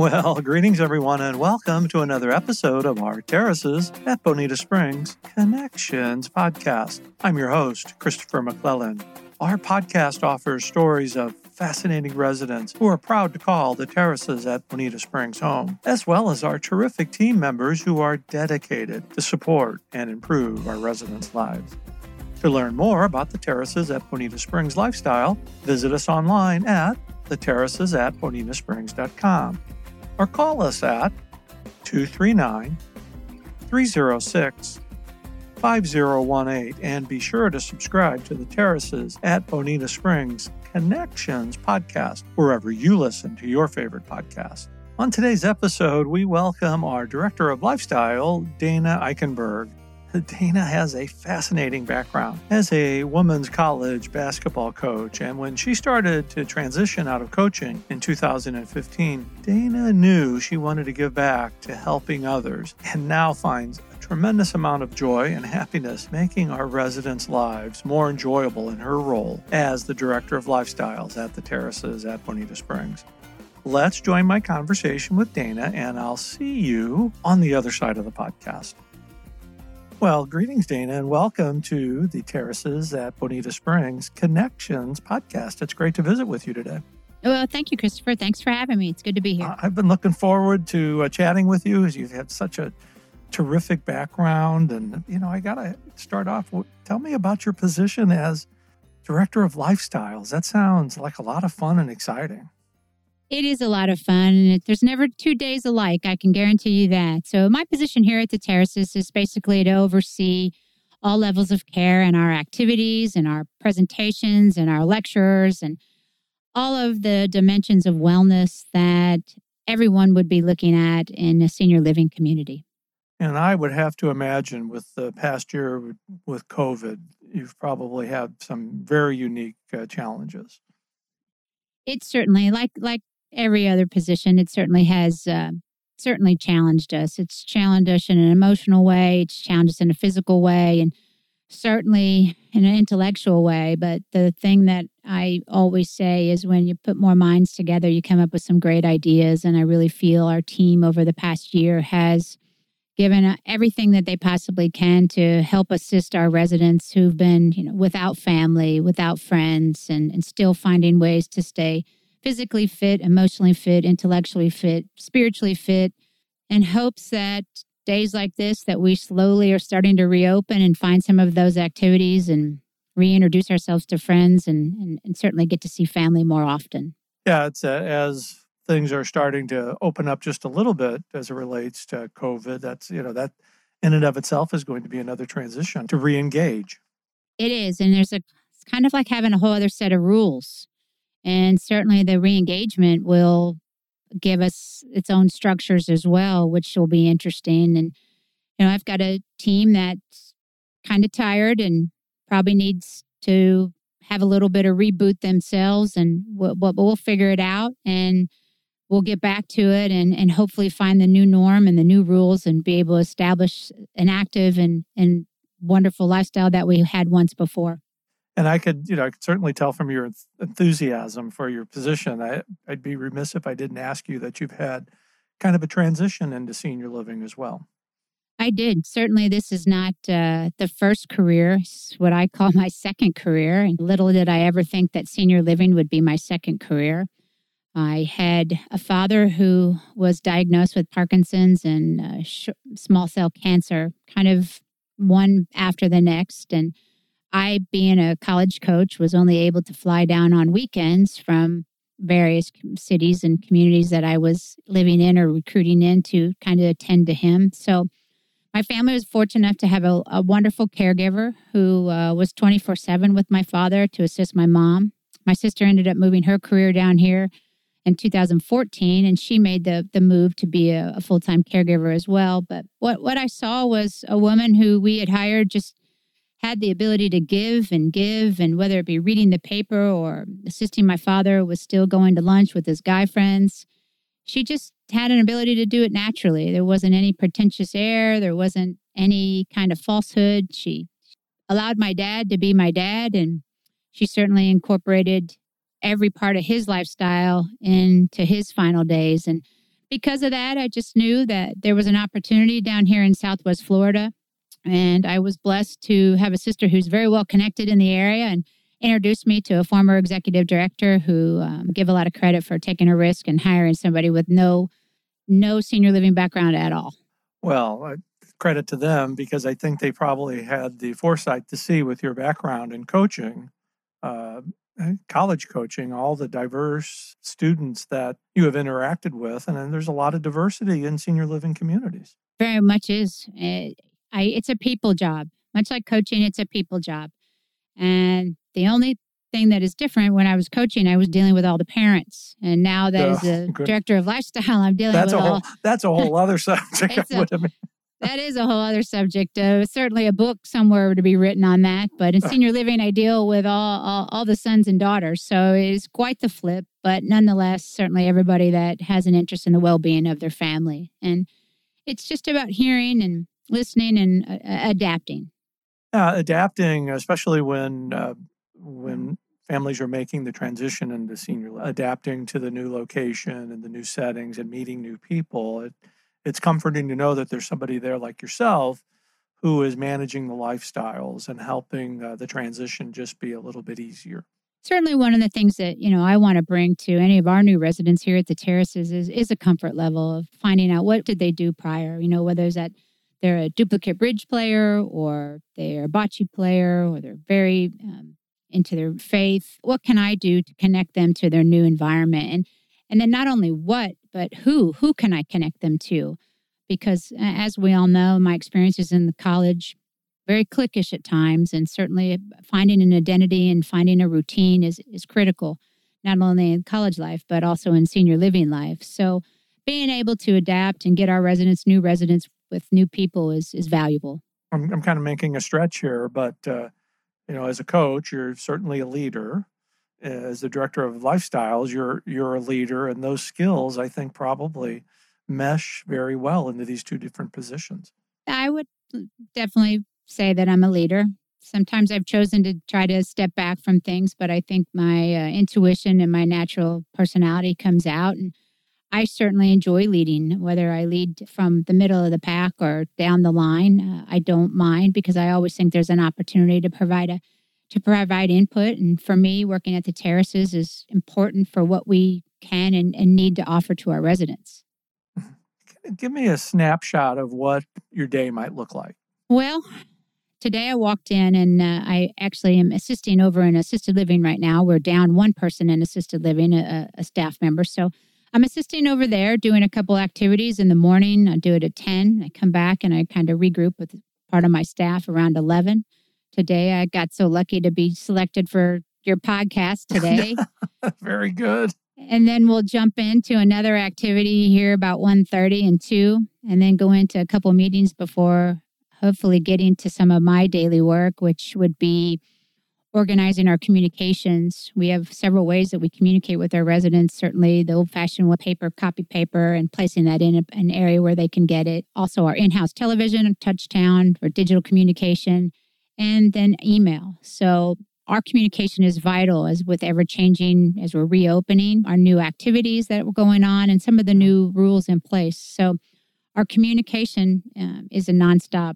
Well, greetings, everyone, and welcome to another episode of our Terraces at Bonita Springs Connections podcast. I'm your host, Christopher McClellan. Our podcast offers stories of fascinating residents who are proud to call the terraces at Bonita Springs home, as well as our terrific team members who are dedicated to support and improve our residents' lives. To learn more about the terraces at Bonita Springs lifestyle, visit us online at theterraces at bonitasprings.com or call us at 239 306 5018 and be sure to subscribe to the Terraces at Bonita Springs Connections podcast wherever you listen to your favorite podcast. On today's episode, we welcome our Director of Lifestyle, Dana Eichenberg. Dana has a fascinating background as a women's college basketball coach. And when she started to transition out of coaching in 2015, Dana knew she wanted to give back to helping others and now finds a tremendous amount of joy and happiness making our residents' lives more enjoyable in her role as the Director of Lifestyles at the Terraces at Bonita Springs. Let's join my conversation with Dana, and I'll see you on the other side of the podcast. Well, greetings, Dana, and welcome to the Terraces at Bonita Springs Connections podcast. It's great to visit with you today. Well, thank you, Christopher. Thanks for having me. It's good to be here. I've been looking forward to uh, chatting with you as you've had such a terrific background. And, you know, I got to start off. Tell me about your position as Director of Lifestyles. That sounds like a lot of fun and exciting. It is a lot of fun. And there's never two days alike. I can guarantee you that. So, my position here at the Terraces is basically to oversee all levels of care and our activities and our presentations and our lectures and all of the dimensions of wellness that everyone would be looking at in a senior living community. And I would have to imagine with the past year with COVID, you've probably had some very unique uh, challenges. It certainly, like like every other position, it certainly has uh, certainly challenged us. It's challenged us in an emotional way. It's challenged us in a physical way, and certainly in an intellectual way. But the thing that I always say is when you put more minds together, you come up with some great ideas. And I really feel our team over the past year has given uh, everything that they possibly can to help assist our residents who've been, you know, without family, without friends, and, and still finding ways to stay physically fit, emotionally fit, intellectually fit, spiritually fit, in hopes that days like this that we slowly are starting to reopen and find some of those activities and reintroduce ourselves to friends and, and, and certainly get to see family more often. Yeah, it's uh, as things are starting to open up just a little bit as it relates to COVID. That's, you know, that in and of itself is going to be another transition to re-engage. It is. And there's a, it's kind of like having a whole other set of rules and certainly the re-engagement will give us its own structures as well, which will be interesting. And, you know, I've got a team that's kind of tired and probably needs to have a little bit of reboot themselves and we'll, we'll figure it out and we'll get back to it and, and hopefully find the new norm and the new rules and be able to establish an active and, and wonderful lifestyle that we had once before and I could, you know, I could certainly tell from your enthusiasm for your position. I, I'd be remiss if I didn't ask you that you've had kind of a transition into senior living as well. I did. Certainly, this is not uh, the first career. What I call my second career. Little did I ever think that senior living would be my second career. I had a father who was diagnosed with Parkinson's and uh, sh- small cell cancer, kind of one after the next. And I, being a college coach, was only able to fly down on weekends from various cities and communities that I was living in or recruiting in to kind of attend to him. So my family was fortunate enough to have a, a wonderful caregiver who uh, was 24 7 with my father to assist my mom. My sister ended up moving her career down here in 2014 and she made the the move to be a, a full-time caregiver as well but what what I saw was a woman who we had hired just had the ability to give and give, and whether it be reading the paper or assisting my father was still going to lunch with his guy friends. She just had an ability to do it naturally. There wasn't any pretentious air, there wasn't any kind of falsehood. She allowed my dad to be my dad, and she certainly incorporated every part of his lifestyle into his final days. And because of that, I just knew that there was an opportunity down here in Southwest Florida. And I was blessed to have a sister who's very well connected in the area and introduced me to a former executive director who um, give a lot of credit for taking a risk and hiring somebody with no no senior living background at all. Well, credit to them because I think they probably had the foresight to see with your background in coaching, uh, eh, college coaching, all the diverse students that you have interacted with. And then there's a lot of diversity in senior living communities. Very much is. Eh, I, it's a people job. Much like coaching, it's a people job. And the only thing that is different when I was coaching, I was dealing with all the parents, and now that oh, as a good. director of lifestyle, I'm dealing with all. that's with a all. Whole, that's a whole other subject. a, that is a whole other subject. Uh, certainly, a book somewhere to be written on that. But in senior living, I deal with all, all all the sons and daughters, so it's quite the flip. But nonetheless, certainly everybody that has an interest in the well-being of their family, and it's just about hearing and listening and uh, adapting. Uh, adapting, especially when uh, when families are making the transition into senior, adapting to the new location and the new settings and meeting new people. It, it's comforting to know that there's somebody there like yourself who is managing the lifestyles and helping uh, the transition just be a little bit easier. Certainly, one of the things that you know I want to bring to any of our new residents here at the terraces is is a comfort level of finding out what did they do prior. You know, whether it's that they're a duplicate bridge player or they're a bocce player or they're very um, into their faith what can i do to connect them to their new environment? And and then not only what but who who can i connect them to? Because as we all know my experiences in the college very cliquish at times and certainly finding an identity and finding a routine is is critical not only in college life but also in senior living life. So being able to adapt and get our residents new residents with new people is is valuable i'm, I'm kind of making a stretch here but uh, you know, as a coach, you're certainly a leader. As the director of lifestyles, you're you're a leader, and those skills, I think, probably mesh very well into these two different positions. I would definitely say that I'm a leader. Sometimes I've chosen to try to step back from things, but I think my uh, intuition and my natural personality comes out, and I certainly enjoy leading, whether I lead from the middle of the pack or down the line. Uh, I don't mind because I always think there's an opportunity to provide a to provide input. And for me, working at the terraces is important for what we can and, and need to offer to our residents. Give me a snapshot of what your day might look like. Well, today I walked in and uh, I actually am assisting over in assisted living right now. We're down one person in assisted living, a, a staff member. So I'm assisting over there, doing a couple activities in the morning. I do it at 10. I come back and I kind of regroup with part of my staff around 11. Today, I got so lucky to be selected for your podcast today. Very good. And then we'll jump into another activity here about 1.30 and 2, and then go into a couple meetings before hopefully getting to some of my daily work, which would be organizing our communications. We have several ways that we communicate with our residents. Certainly, the old fashioned paper, copy paper, and placing that in an area where they can get it. Also, our in house television, touchtown for digital communication, and then email. So, our communication is vital as with ever changing as we're reopening our new activities that were going on and some of the new rules in place. So, our communication um, is a nonstop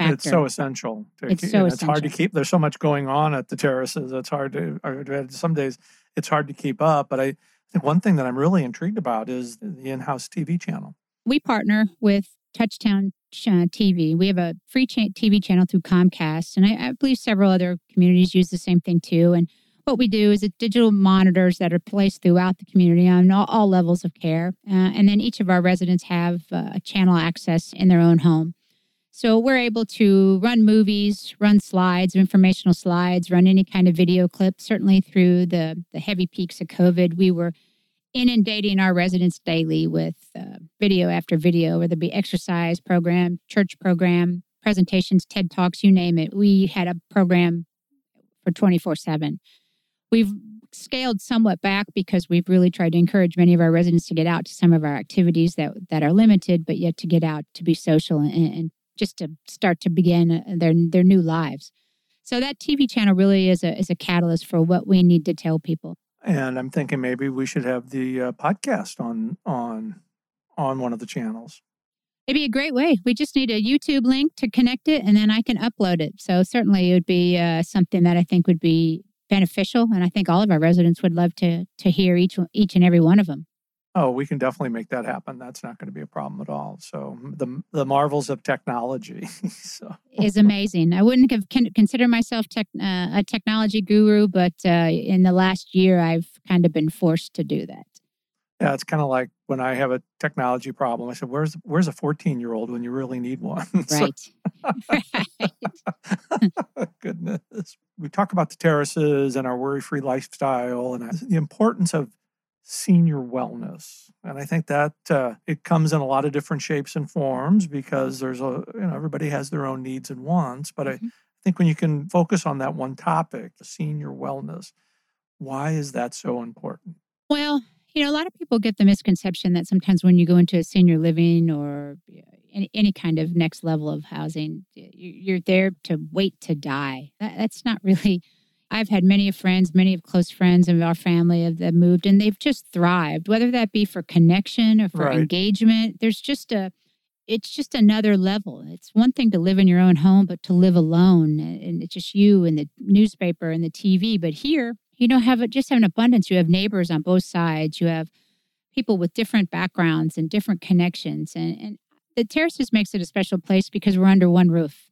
factor. It's so essential. To it's keep, so It's hard to keep. There's so much going on at the terraces. It's hard to. Some days it's hard to keep up. But I think one thing that I'm really intrigued about is the in-house TV channel. We partner with Touchtown TV. We have a free TV channel through Comcast, and I, I believe several other communities use the same thing too. And what we do is it digital monitors that are placed throughout the community on all, all levels of care. Uh, and then each of our residents have uh, channel access in their own home. So we're able to run movies, run slides, informational slides, run any kind of video clip. Certainly through the, the heavy peaks of COVID, we were inundating our residents daily with uh, video after video, whether it be exercise program, church program, presentations, TED Talks, you name it. We had a program for 24 7. We've scaled somewhat back because we've really tried to encourage many of our residents to get out to some of our activities that, that are limited, but yet to get out to be social and, and just to start to begin uh, their their new lives. So that TV channel really is a is a catalyst for what we need to tell people. And I'm thinking maybe we should have the uh, podcast on on on one of the channels. It'd be a great way. We just need a YouTube link to connect it, and then I can upload it. So certainly, it would be uh, something that I think would be beneficial, and I think all of our residents would love to to hear each each and every one of them. Oh, we can definitely make that happen. That's not going to be a problem at all. So the the marvels of technology so. is amazing. I wouldn't have considered myself tech, uh, a technology guru, but uh, in the last year, I've kind of been forced to do that. Yeah, it's kind of like when I have a technology problem. I said, "Where's where's a 14 year old when you really need one?" Right. right. Goodness. We talk about the terraces and our worry free lifestyle and the importance of senior wellness. And I think that uh, it comes in a lot of different shapes and forms because there's a, you know, everybody has their own needs and wants. But mm-hmm. I think when you can focus on that one topic, senior wellness, why is that so important? Well, you know, a lot of people get the misconception that sometimes when you go into a senior living or any, any kind of next level of housing, you're there to wait to die. That, that's not really I've had many of friends, many of close friends of our family have that moved and they've just thrived, whether that be for connection or for right. engagement. There's just a it's just another level. It's one thing to live in your own home, but to live alone and it's just you and the newspaper and the TV. But here, you don't have just have an abundance. You have neighbors on both sides. You have people with different backgrounds and different connections. And, and the terraces makes it a special place because we're under one roof.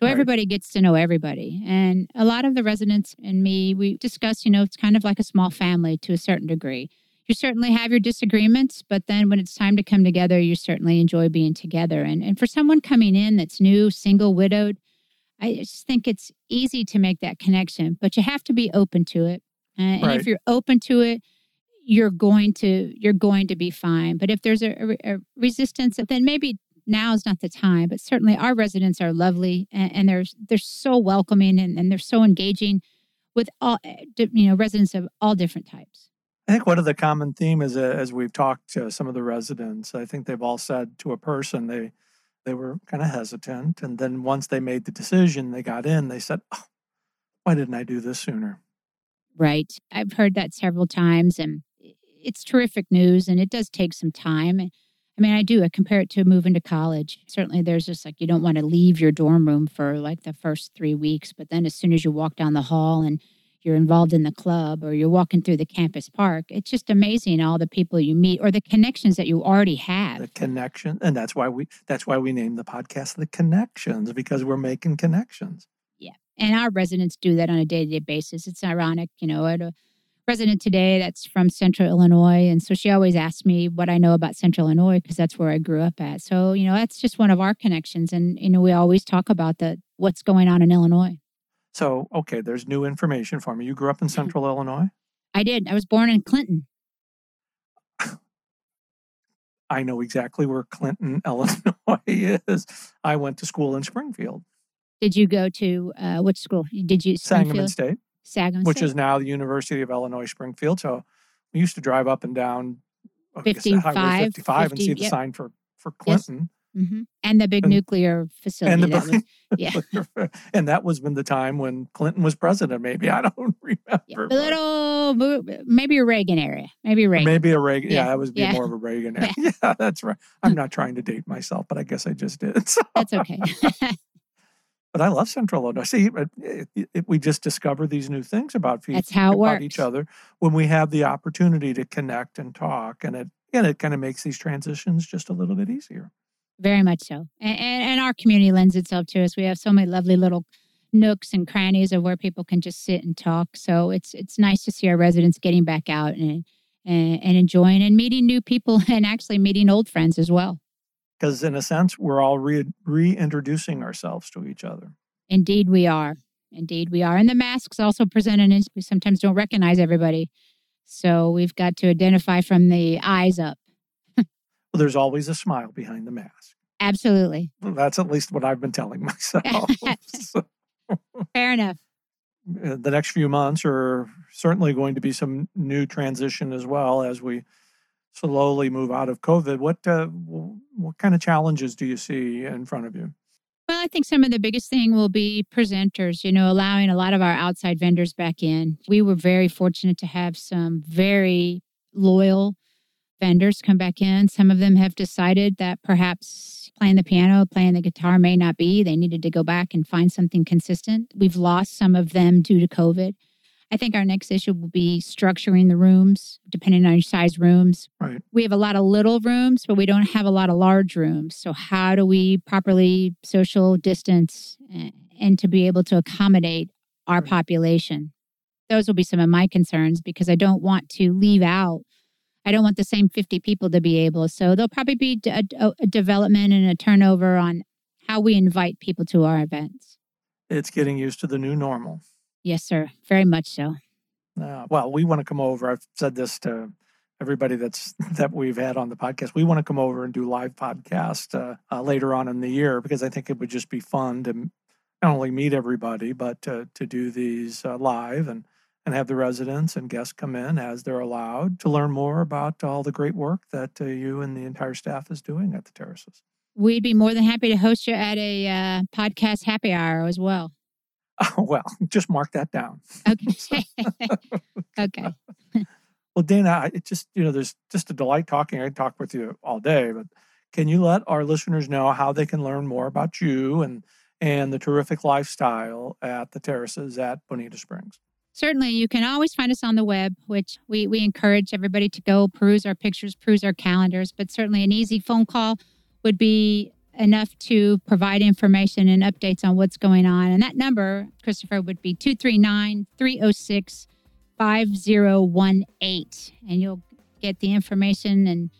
So right. everybody gets to know everybody. And a lot of the residents and me, we discuss, you know, it's kind of like a small family to a certain degree. You certainly have your disagreements, but then when it's time to come together, you certainly enjoy being together. And, and for someone coming in that's new, single, widowed, I just think it's easy to make that connection, but you have to be open to it. Uh, and right. if you're open to it, you're going to you're going to be fine. But if there's a, a, a resistance, then maybe now is not the time, but certainly our residents are lovely and, and they're they're so welcoming and, and they're so engaging with all eh, you know residents of all different types. I think one of the common theme is uh, as we've talked to some of the residents, I think they've all said to a person they they were kind of hesitant, and then once they made the decision, they got in. They said, oh, "Why didn't I do this sooner?" Right. I've heard that several times, and it's terrific news, and it does take some time. I mean, I do. I compare it to moving to college. Certainly, there's just like you don't want to leave your dorm room for like the first three weeks, but then as soon as you walk down the hall and you're involved in the club or you're walking through the campus park, it's just amazing all the people you meet or the connections that you already have. The connection, and that's why we that's why we named the podcast the connections because we're making connections. Yeah, and our residents do that on a day to day basis. It's ironic, you know, at a president today that's from Central Illinois. And so she always asks me what I know about Central Illinois because that's where I grew up at. So, you know, that's just one of our connections. And, you know, we always talk about the what's going on in Illinois. So, okay, there's new information for me. You grew up in mm-hmm. Central Illinois? I did. I was born in Clinton. I know exactly where Clinton, Illinois is. I went to school in Springfield. Did you go to uh, which school? Did you Sangamon State? Sangamon which State. is now the University of Illinois Springfield. So we used to drive up and down 55, 55 50, and see the yep. sign for for Clinton. Yes. Mm-hmm. And the big and, nuclear facility. And, the, that was, yeah. and that was when the time when Clinton was president, maybe. I don't remember. Yeah, a little, maybe a Reagan area. Maybe Reagan. Maybe a Reagan. Yeah, yeah that was yeah. more of a Reagan area. Yeah. that's right. I'm not trying to date myself, but I guess I just did. So. That's okay. But I love Central Illinois. See, it, it, eh, it, we just discover these new things about people, That's how it about works. each other when we have the opportunity to connect and talk, and it and it kind of makes these transitions just a little bit easier. Very much so, and, and, and our community lends itself to us. We have so many lovely little nooks and crannies of where people can just sit and talk. So it's it's nice to see our residents getting back out and and, and enjoying and meeting new people and actually meeting old friends as well because in a sense we're all re- reintroducing ourselves to each other. Indeed we are. Indeed we are. And the masks also present an we sometimes don't recognize everybody. So we've got to identify from the eyes up. Well there's always a smile behind the mask. Absolutely. That's at least what i've been telling myself. So, fair enough. Uh, the next few months are certainly going to be some new transition as well as we slowly move out of COVID. What uh, what kind of challenges do you see in front of you? Well, I think some of the biggest thing will be presenters, you know, allowing a lot of our outside vendors back in. We were very fortunate to have some very loyal vendors come back in. Some of them have decided that perhaps playing the piano, playing the guitar may not be. They needed to go back and find something consistent. We've lost some of them due to COVID. I think our next issue will be structuring the rooms, depending on your size rooms. Right. We have a lot of little rooms, but we don't have a lot of large rooms. So, how do we properly social distance and to be able to accommodate our Right. population? Those will be some of my concerns because I don't want to leave out. I don't want the same 50 people to be able. So, there'll probably be a development and a turnover on how we invite people to our events. It's getting used to the new normal. Yes, sir. Very much so. Uh, well, we want to come over. I've said this to everybody that's that we've had on the podcast. We want to come over and do live podcast uh, uh, later on in the year because I think it would just be fun to not only meet everybody but to to do these uh, live and and have the residents and guests come in as they're allowed to learn more about all the great work that uh, you and the entire staff is doing at the terraces. We'd be more than happy to host you at a uh, podcast happy hour as well. well, just mark that down. Okay. okay. Well, Dana, I- it just you know, there's just a delight talking. I could talk with you all day, but can you let our listeners know how they can learn more about you and and the terrific lifestyle at the terraces at Bonita Springs? Certainly, you can always find us on the web, which we, we encourage everybody to go peruse our pictures, peruse our calendars. But certainly, an easy phone call would be enough to provide information and updates on what's going on. And that number, Christopher, would be 239 306 5018. And you'll get the information and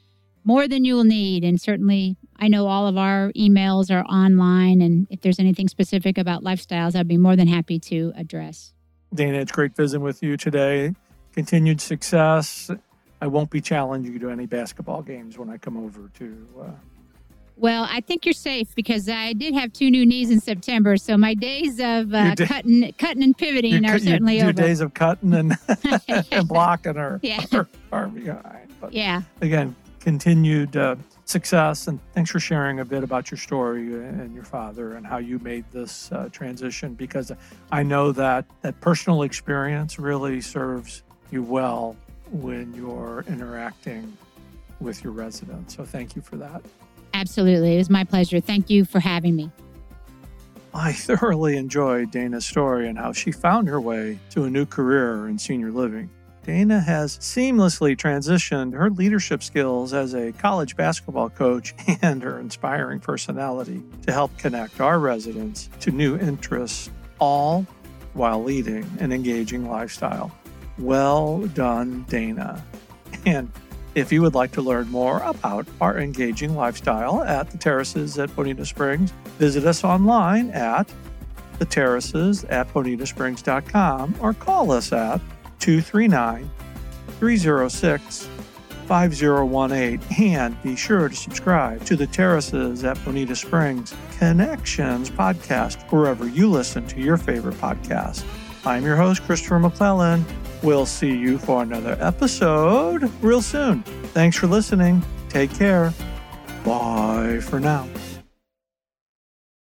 more than you will need. And certainly, I know all of our emails are online. And if there's anything specific about lifestyles, I'd be more than happy to address. Dana, it's great visiting with you today. Continued success. I won't be challenging you to any basketball games when I come over to. Uh, Well, I think you're safe because I did have two new knees in September, so my days of uh, da- cutting, cutting and pivoting your, are certainly your over. days of cutting and, and blocking are, Yeah. are, are behind. But yeah, again, continued uh, success. And thanks for sharing a bit about your story and your father and how you made this uh, transition because I know that that personal experience really serves you well when you're interacting with your residents. So thank you for that. Absolutely. It was my pleasure. Thank you for having me. I thoroughly enjoyed Dana's story and how she found her way to a new career in senior living. Dana has seamlessly transitioned her leadership skills as a college basketball coach and her inspiring personality to help connect our residents to new interests, all while leading an engaging lifestyle. Well done, Dana. And if you would like to learn more about our engaging lifestyle at the terraces at Bonita Springs, visit us online at the terraces at bonitasprings.com or call us at 239 306 5018 and be sure to subscribe to the Terraces at Bonita Springs Connections podcast wherever you listen to your favorite podcast. I'm your host, Christopher McClellan. We'll see you for another episode real soon. Thanks for listening. Take care. Bye for now.